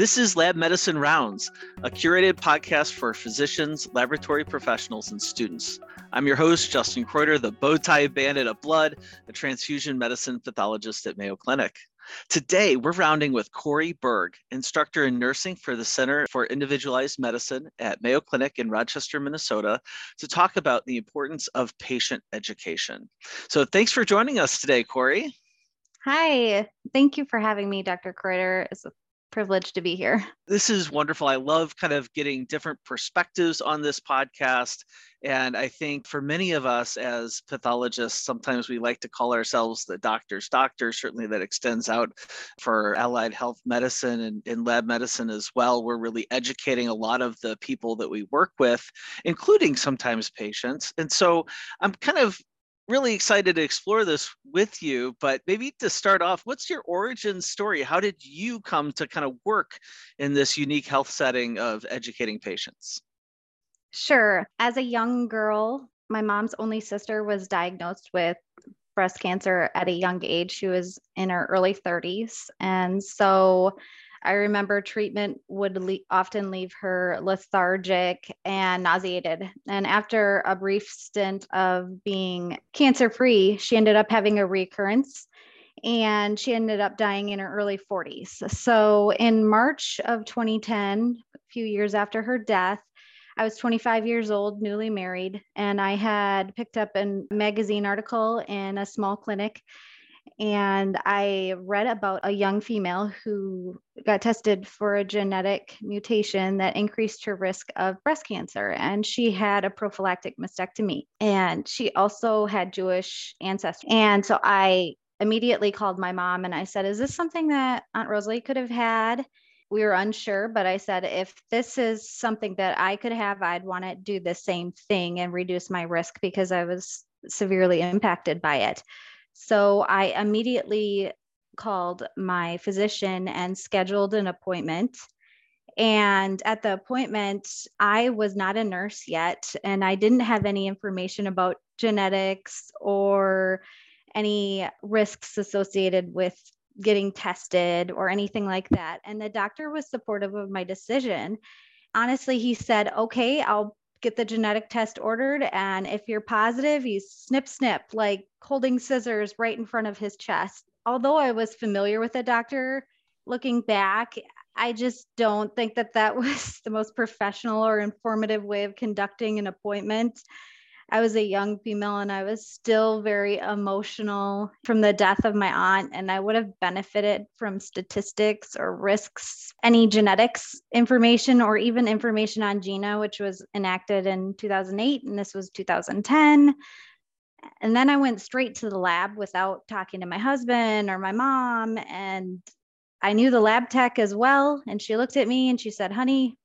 This is Lab Medicine Rounds, a curated podcast for physicians, laboratory professionals, and students. I'm your host, Justin Kreuter, the bow tie bandit of blood, a transfusion medicine pathologist at Mayo Clinic. Today, we're rounding with Corey Berg, instructor in nursing for the Center for Individualized Medicine at Mayo Clinic in Rochester, Minnesota, to talk about the importance of patient education. So, thanks for joining us today, Corey. Hi, thank you for having me, Dr. Kreuter. It's a privileged to be here. This is wonderful. I love kind of getting different perspectives on this podcast. And I think for many of us as pathologists, sometimes we like to call ourselves the doctor's doctor. Certainly that extends out for allied health medicine and, and lab medicine as well. We're really educating a lot of the people that we work with, including sometimes patients. And so I'm kind of really excited to explore this with you. But maybe to start off, what's your origin story? How did you come to kind of work in this unique health setting of educating patients? Sure. As a young girl, my mom's only sister was diagnosed with breast cancer at a young age. She was in her early 30s. And so I remember treatment would le- often leave her lethargic and nauseated. And after a brief stint of being cancer free, she ended up having a recurrence and she ended up dying in her early 40s. So in March of 2010, a few years after her death, I was 25 years old, newly married, and I had picked up a magazine article in a small clinic and I read about a young female who got tested for a genetic mutation that increased her risk of breast cancer. And she had a prophylactic mastectomy. And she also had Jewish ancestry. And so I immediately called my mom and I said, Is this something that Aunt Rosalie could have had? We were unsure, but I said, If this is something that I could have, I'd want to do the same thing and reduce my risk because I was severely impacted by it. So I immediately called my physician and scheduled an appointment. And at the appointment, I was not a nurse yet, and I didn't have any information about genetics or any risks associated with getting tested or anything like that. And the doctor was supportive of my decision. Honestly, he said, Okay, I'll get the genetic test ordered. And if you're positive, you snip, snip, like holding scissors right in front of his chest. Although I was familiar with the doctor, looking back, I just don't think that that was the most professional or informative way of conducting an appointment. I was a young female and I was still very emotional from the death of my aunt, and I would have benefited from statistics or risks, any genetics information, or even information on GINA, which was enacted in 2008, and this was 2010. And then I went straight to the lab without talking to my husband or my mom. And I knew the lab tech as well. And she looked at me and she said, Honey,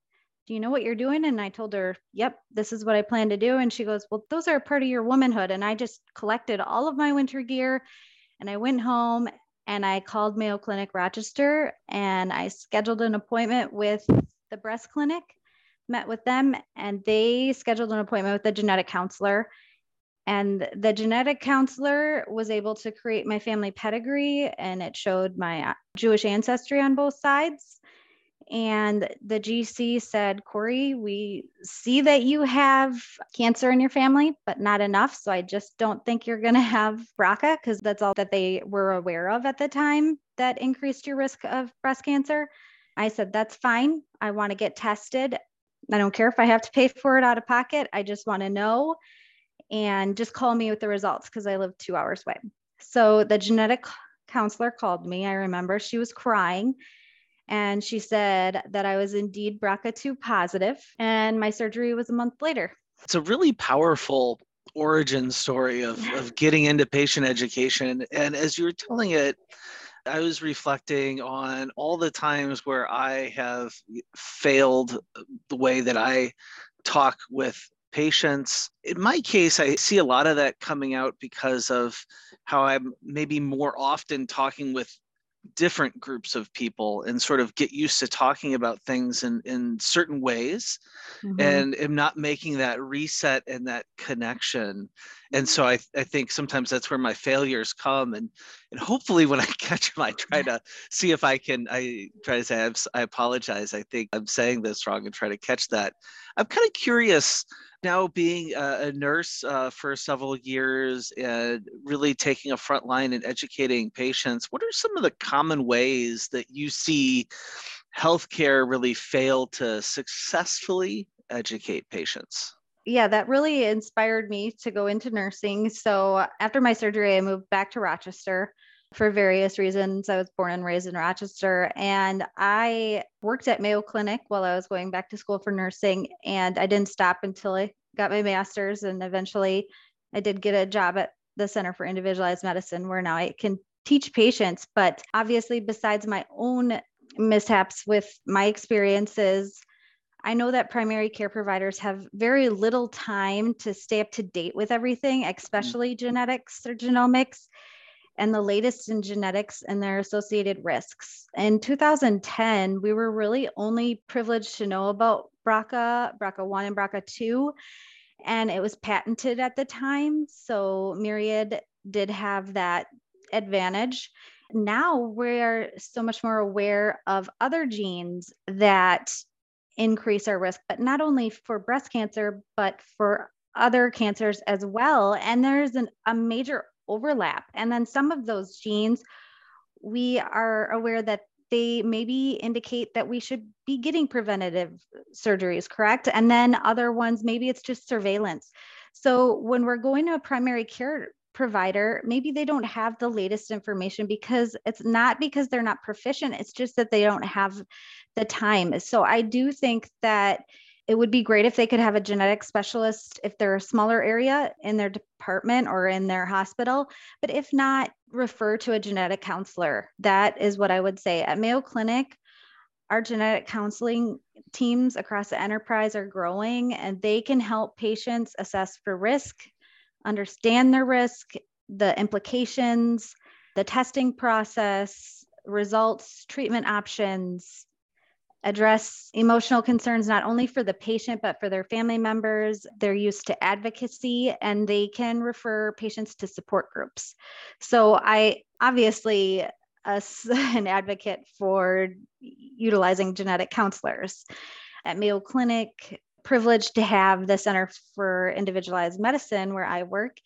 do you know what you're doing? And I told her, yep, this is what I plan to do. And she goes, well, those are part of your womanhood. And I just collected all of my winter gear and I went home and I called Mayo Clinic Rochester and I scheduled an appointment with the breast clinic, met with them, and they scheduled an appointment with the genetic counselor. And the genetic counselor was able to create my family pedigree and it showed my Jewish ancestry on both sides. And the GC said, Corey, we see that you have cancer in your family, but not enough. So I just don't think you're going to have BRCA because that's all that they were aware of at the time that increased your risk of breast cancer. I said, that's fine. I want to get tested. I don't care if I have to pay for it out of pocket. I just want to know and just call me with the results because I live two hours away. So the genetic counselor called me. I remember she was crying and she said that I was indeed BRCA2 positive, and my surgery was a month later. It's a really powerful origin story of, of getting into patient education. And as you were telling it, I was reflecting on all the times where I have failed the way that I talk with patients. In my case, I see a lot of that coming out because of how I'm maybe more often talking with different groups of people and sort of get used to talking about things in, in certain ways mm-hmm. and am not making that reset and that connection. And so I, I think sometimes that's where my failures come and and hopefully when i catch them i try to see if i can i try to say I'm, i apologize. I think i'm saying this wrong and try to catch that. I'm kind of curious now being a, nurse uh, for several years and really taking a front line and educating patients what are some of the common ways that you see healthcare really fail to successfully educate patients yeah, that really inspired me to go into nursing. So after my surgery, I moved back to Rochester for various reasons. I was born and raised in Rochester, and I worked at Mayo Clinic while I was going back to school for nursing. And I didn't stop until I got my master's, and eventually I did get a job at the Center for Individualized Medicine, where now I can teach patients. But obviously, besides my own mishaps with my experiences, I know that primary care providers have very little time to stay up to date with everything, mm-hmm. especially mm-hmm. genetics or genomics and the latest in genetics and their associated risks. In 2010, we were really only privileged to know about BRCA, BRCA1, and BRCA2, and it was patented at the time. So Myriad did have that advantage. Now we're so much more aware of other genes that increase our risk, but not only for breast cancer, but for other cancers as well. And there's an, a major overlap. And then some of those genes, we are aware that they maybe indicate that we should be getting preventative surgeries, correct? And then other ones, maybe it's just surveillance. So when we're going to a primary care provider, maybe they don't have the latest information because it's not because they're not proficient, it's just that they don't have the time. So I do think that it would be great if they could have a genetic specialist if they're a smaller area in their department or in their hospital. But if not, refer to a genetic counselor. That is what I would say. At Mayo Clinic, our genetic counseling teams across the enterprise are growing and they can help patients assess for risk understand their risk, the implications, the testing process, results, treatment options, address emotional concerns not only for the patient but for their family members they're used to advocacy and they can refer patients to support groups so i obviously as an advocate for utilizing genetic counselors at mayo clinic privileged to have the Center for Individualized Medicine where I work.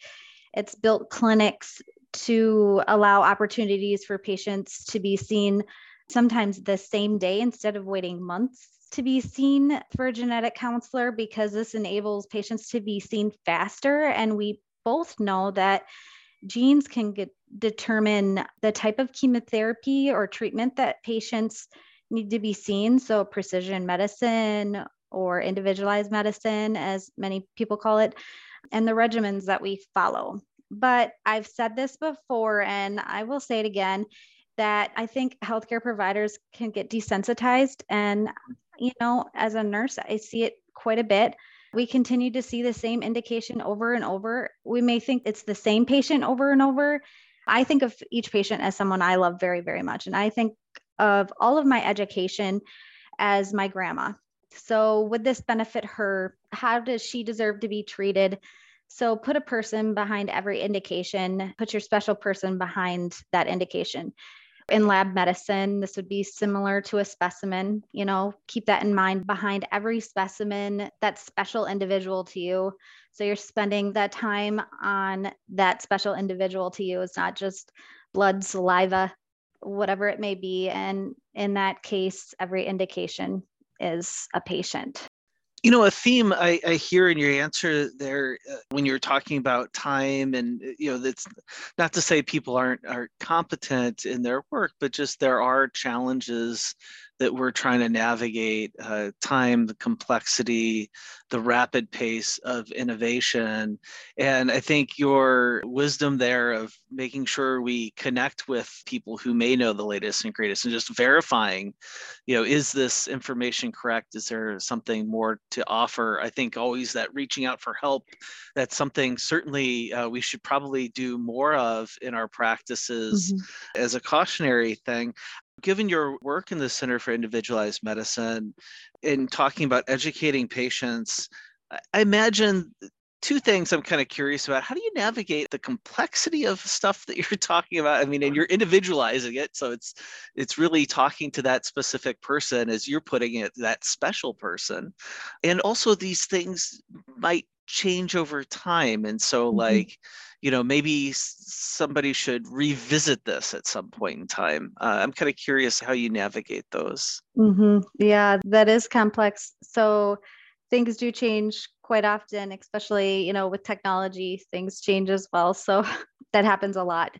It's built clinics to allow opportunities for patients to be seen sometimes the same day instead of waiting months to be seen for a genetic counselor because this enables patients to be seen faster. And we both know that genes can get, determine the type of chemotherapy or treatment that patients need to be seen. So, precision medicine or individualized medicine, as many people call it, and the regimens that we follow. But I've said this before, and I will say it again that I think healthcare providers can get desensitized. And, you know, as a nurse, I see it quite a bit. We continue to see the same indication over and over. We may think it's the same patient over and over. I think of each patient as someone I love very, very much. And I think of all of my education as my grandma. So, would this benefit her? How does she deserve to be treated? So, put a person behind every indication, put your special person behind that indication. In lab medicine, this would be similar to a specimen. You know, keep that in mind behind every specimen, that special individual to you. So, you're spending that time on that special individual to you. It's not just blood, saliva, whatever it may be. And in that case, every indication is a patient. You know, a theme I, I hear in your answer there uh, when you're talking about time, and uh, you know, that's not to say people aren't aren't competent in their work, but just there are challenges that we're trying to navigate uh, time, the complexity, the rapid pace of innovation. And I think your wisdom there of making sure we connect with people who may know the latest and greatest and just verifying, you know, is this information correct? Is there something more to offer? I think always that reaching out for help, that's something certainly uh, we should probably do more of in our practices mm-hmm. as a cautionary thing. Given your work in the Center for Individualized Medicine in talking about educating patients, I imagine two things I'm kind of curious about. How do you navigate the complexity of stuff that you're talking about? I mean, and you're individualizing it, so it's it's really talking to that specific person as you're putting it, that special person. And also these things might change over time. And so mm-hmm. You know, maybe somebody should revisit this at some point in time. Uh, I'm kind of curious how you navigate those. Mm-hmm. Yeah, that is complex. So things do change quite often, especially, you know, with technology, things change as well. So that happens a lot.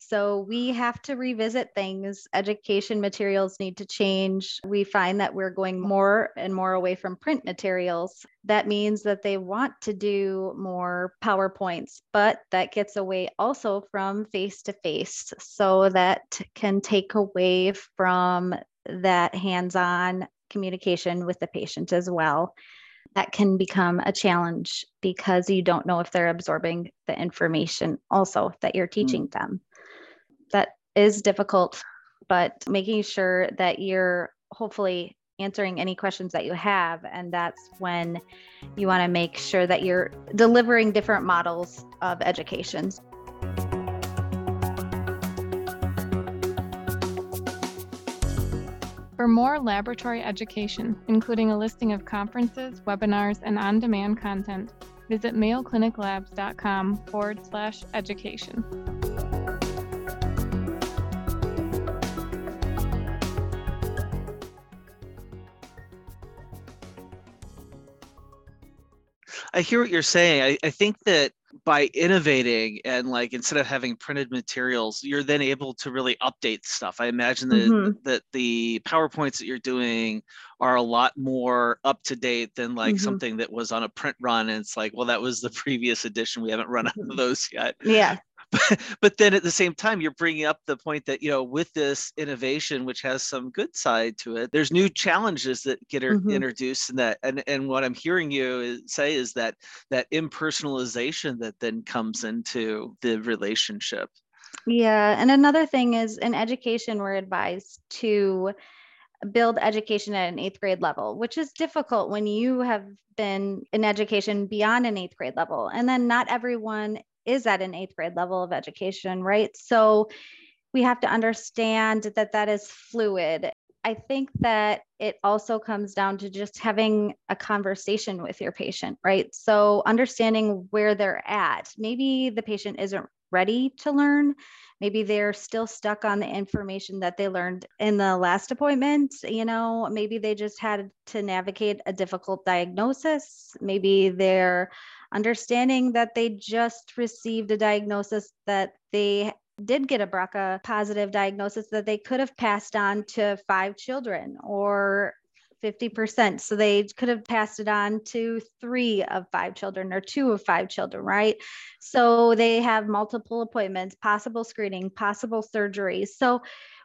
So we have to revisit things. Education materials need to change. We find that we're going more and more away from print materials. That means that they want to do more PowerPoints, but that gets away also from face to face. So that can take away from that hands on communication with the patient as well that can become a challenge because you don't know if they're absorbing the information also that you're hmm. teaching mm. them. That is difficult, but making sure that you're hopefully answering any questions that you have. And that's when you want to make sure that you're delivering different models of education. For more laboratory education, including a listing of conferences, webinars, and on demand content, visit mayocliniclabs.com forward slash education. I hear what you're saying. I, I think that by innovating and like instead of having printed materials you're then able to really update stuff i imagine that mm-hmm. that the powerpoints that you're doing are a lot more up to date than like mm-hmm. something that was on a print run and it's like well that was the previous edition we haven't run out of mm-hmm. those yet yeah but, but then at the same time you're bringing up the point that you know with this innovation which has some good side to it there's new challenges that get mm-hmm. introduced and that and and what i'm hearing you is, say is that that impersonalization that then comes into the relationship yeah and another thing is in education we're advised to build education at an eighth grade level, which is difficult when you have been in education beyond an eighth grade level. And then not everyone is at an eighth grade level of education, right? So we have to understand that that is fluid. I think that it also comes down to just having a conversation with your patient, right? So understanding where they're at. Maybe the patient isn't ready to learn. Maybe they're still stuck on the information that they learned in the last appointment. You know, maybe they just had to navigate a difficult diagnosis. Maybe they're understanding that they just received a diagnosis that they did get a BRCA positive diagnosis that they could have passed on to five children or 50%. So they could have passed it on to three of five children or two of five children, right? So they have multiple appointments, possible screening, possible surgeries. So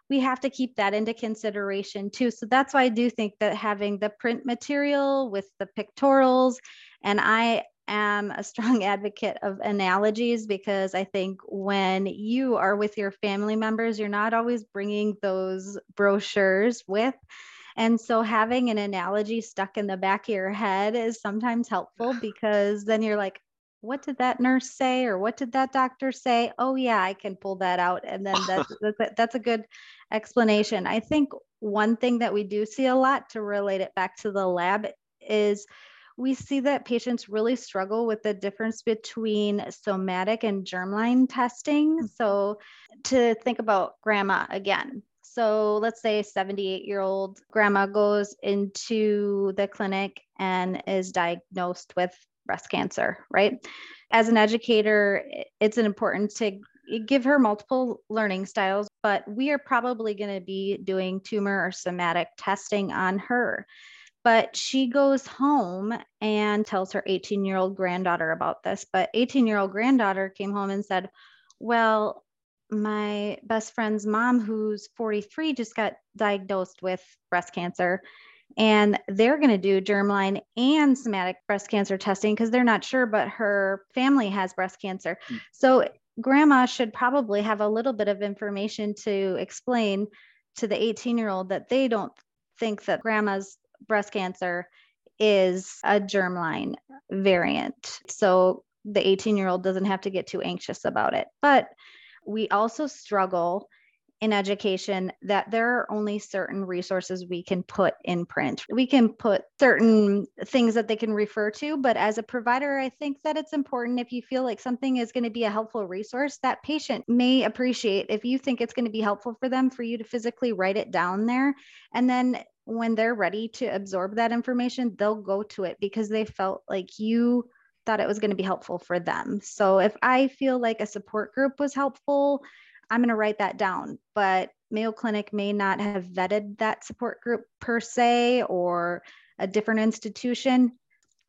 we have to keep that into consideration too. So that's why I do think that having the print material with the pictorials, and I am a strong advocate of analogies because I think when you are with your family members, you're not always bringing those brochures with. And so having an analogy stuck in the back of your head is sometimes helpful because then you're like, what did that nurse say or what did that doctor say oh yeah i can pull that out and then that's that's a, that's a good explanation i think one thing that we do see a lot to relate it back to the lab is we see that patients really struggle with the difference between somatic and germline testing. Mm-hmm. So, to think about grandma again. So, let's say 78 year old grandma goes into the clinic and is diagnosed with breast cancer, right? As an educator, it's important to give her multiple learning styles, but we are probably going to be doing tumor or somatic testing on her. But she goes home and tells her 18 year old granddaughter about this. But 18 year old granddaughter came home and said, Well, my best friend's mom, who's 43, just got diagnosed with breast cancer. And they're going to do germline and somatic breast cancer testing because they're not sure, but her family has breast cancer. Mm. So, grandma should probably have a little bit of information to explain to the 18 year old that they don't think that grandma's breast cancer is a germline variant. So the 18 year old doesn't have to get too anxious about it. But we also struggle in education that there are only certain resources we can put in print. We can put certain things that they can refer to, but as a provider, I think that it's important if you feel like something is going to be a helpful resource, that patient may appreciate if you think it's going to be helpful for them for you to physically write it down there. And then when they're ready to absorb that information, they'll go to it because they felt like you thought it was going to be helpful for them. So if I feel like a support group was helpful, I'm going to write that down. But Mayo Clinic may not have vetted that support group per se or a different institution,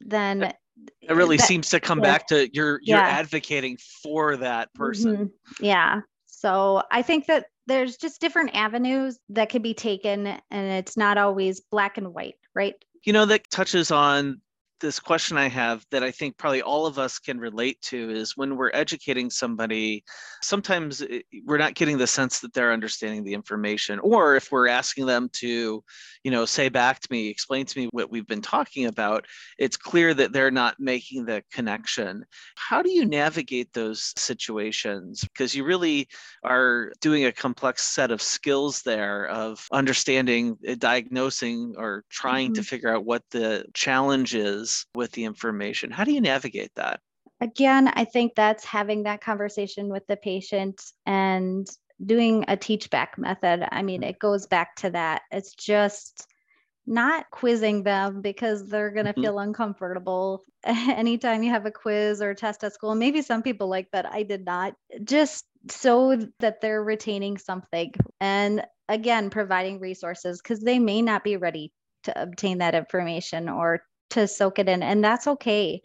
then it really that, seems to come yeah. back to you're you're yeah. advocating for that person. Mm-hmm. Yeah. So I think that there's just different avenues that can be taken and it's not always black and white, right? You know, that touches on this question I have that I think probably all of us can relate to is when we're educating somebody, sometimes we're not getting the sense that they're understanding the information. Or if we're asking them to, you know, say back to me, explain to me what we've been talking about, it's clear that they're not making the connection. How do you navigate those situations? Because you really are doing a complex set of skills there of understanding, uh, diagnosing, or trying mm-hmm. to figure out what the challenge is is with the information. How do you navigate that? Again, I think that's having that conversation with the patient and doing a teach back method. I mean, it goes back to that. It's just not quizzing them because they're going to mm-hmm. feel uncomfortable anytime you have a quiz or test at school. Maybe some people like that. I did not. Just so that they're retaining something. And again, providing resources because they may not be ready to obtain that information or to soak it in, and that's okay.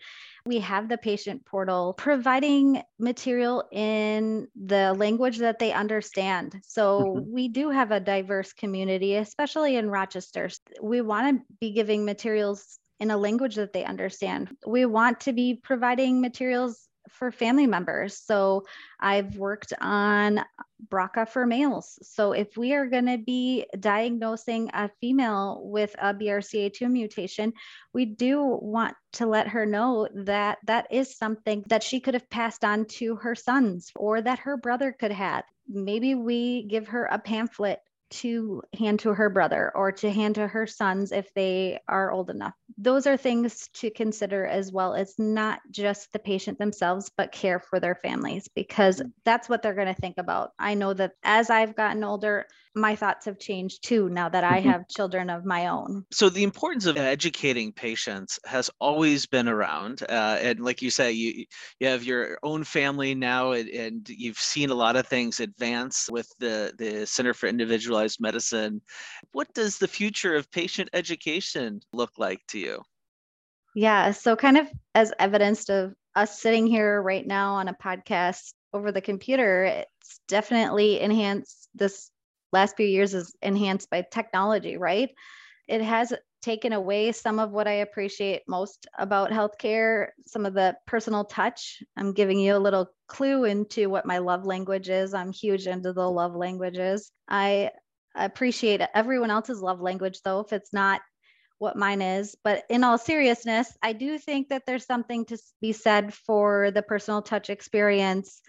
We have the patient portal providing material in the language that they understand. So mm-hmm. we do have a diverse community, especially in Rochester. We want to be giving materials in a language that they understand. We want to be providing materials for family members. So I've worked on BRCA for males. So if we are going to be diagnosing a female with a BRCA2 mutation, we do want to let her know that that is something that she could have passed on to her sons or that her brother could have. Maybe we give her a pamphlet to hand to her brother or to hand to her sons if they are old enough. Those are things to consider as well. It's not just the patient themselves, but care for their families because mm. that's what they're going to think about. I know that as I've gotten older, my thoughts have changed too now that I mm-hmm. have children of my own. So the importance of educating patients has always been around, uh, and like you say, you you have your own family now, and, and you've seen a lot of things advance with the the Center for Individualized Medicine. What does the future of patient education look like to you? Yeah, so kind of as evidenced of us sitting here right now on a podcast over the computer, it's definitely enhanced this last few years is enhanced by technology, right? It has taken away some of what I appreciate most about healthcare, some of the personal touch. I'm giving you a little clue into what my love language is. I'm huge into the love languages. I appreciate everyone else's love language, though, if it's not what mine is. But in all seriousness, I do think that there's something to be said for the personal touch experience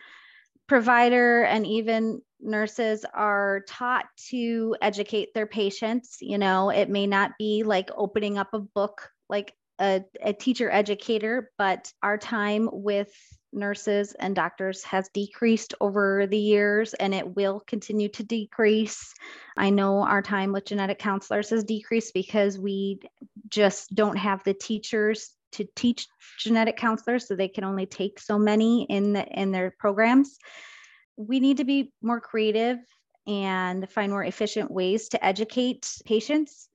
provider and even nurses are taught to educate their patients you know it may not be like opening up a book like a, a teacher educator but our time with nurses and doctors has decreased over the years and it will continue to decrease. I know our time with genetic counselors has decreased because we just don't have the teachers to teach genetic counselors so they can only take so many in the, in their programs we need to be more creative and find more efficient ways to educate patients.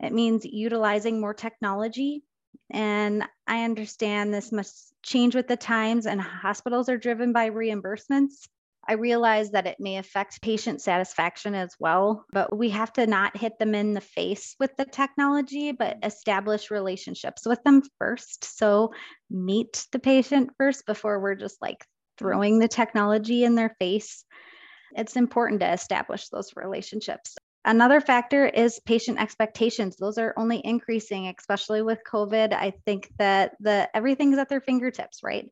It means utilizing more technology. And i understand this must change with the times and hospitals are driven by reimbursements. I realize that it may affect patient satisfaction as well, but we have to not hit them in the face with the technology, but establish relationships with them first. So meet the patient first before we're just like throwing the technology in their face. It's important to establish those relationships. Another factor is patient expectations. Those are only increasing, especially with COVID. I think that the everything's at their fingertips, right?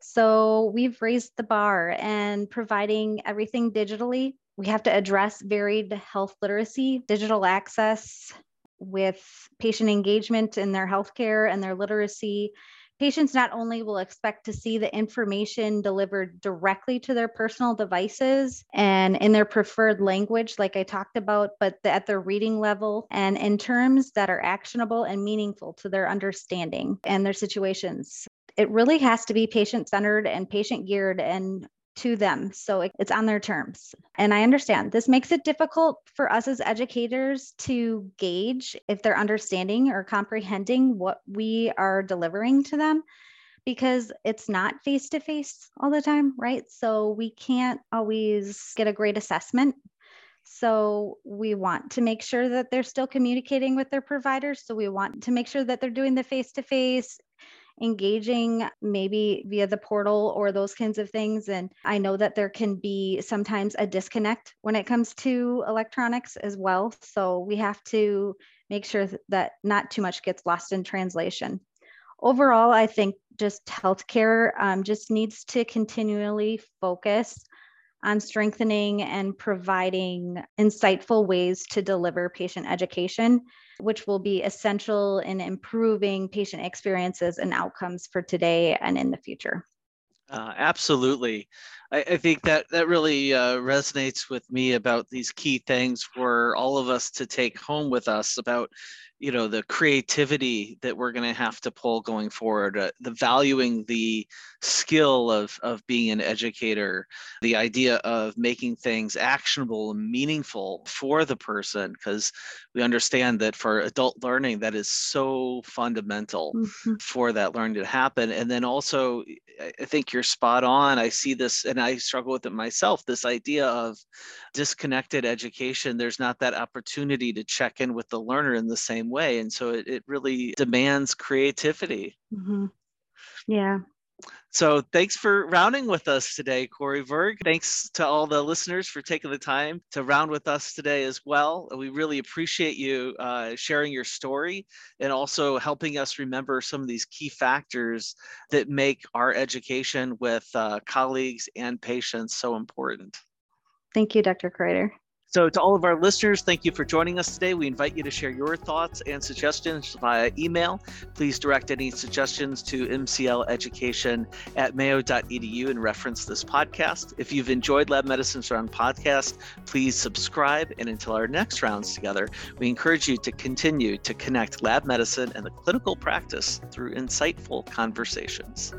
So we've raised the bar and providing everything digitally. We have to address varied health literacy, digital access with patient engagement in their healthcare and their literacy Patients not only will expect to see the information delivered directly to their personal devices and in their preferred language, like I talked about, but at their reading level and in terms that are actionable and meaningful to their understanding and their situations. It really has to be patient centered and patient geared and to them. So it's on their terms. And I understand this makes it difficult for us as educators to gauge if they're understanding or comprehending what we are delivering to them because it's not face to face all the time, right? So we can't always get a great assessment. So we want to make sure that they're still communicating with their providers. So we want to make sure that they're doing the face to face engaging maybe via the portal or those kinds of things. And I know that there can be sometimes a disconnect when it comes to electronics as well. So we have to make sure that not too much gets lost in translation. Overall, I think just healthcare um, just needs to continually focus on strengthening and providing insightful ways to deliver patient education which will be essential in improving patient experiences and outcomes for today and in the future. Uh, absolutely. I, I, think that that really uh, resonates with me about these key things for all of us to take home with us about you know the creativity that we're going to have to pull going forward uh, the valuing the skill of of being an educator the idea of making things actionable and meaningful for the person because we understand that for adult learning that is so fundamental mm-hmm. for that learning to happen and then also i think you're spot on i see this and i struggle with it myself this idea of disconnected education there's not that opportunity to check in with the learner in the same same way. And so it, it really demands creativity. Mm-hmm. Yeah. So thanks for rounding with us today, Corey Berg. Thanks to all the listeners for taking the time to round with us today as well. We really appreciate you uh, sharing your story and also helping us remember some of these key factors that make our education with uh, colleagues and patients so important. Thank you, Dr. Kreuter. So, to all of our listeners, thank you for joining us today. We invite you to share your thoughts and suggestions via email. Please direct any suggestions to mcleducation at mayo.edu and reference this podcast. If you've enjoyed Lab Medicine's Round podcast, please subscribe. And until our next rounds together, we encourage you to continue to connect lab medicine and the clinical practice through insightful conversations.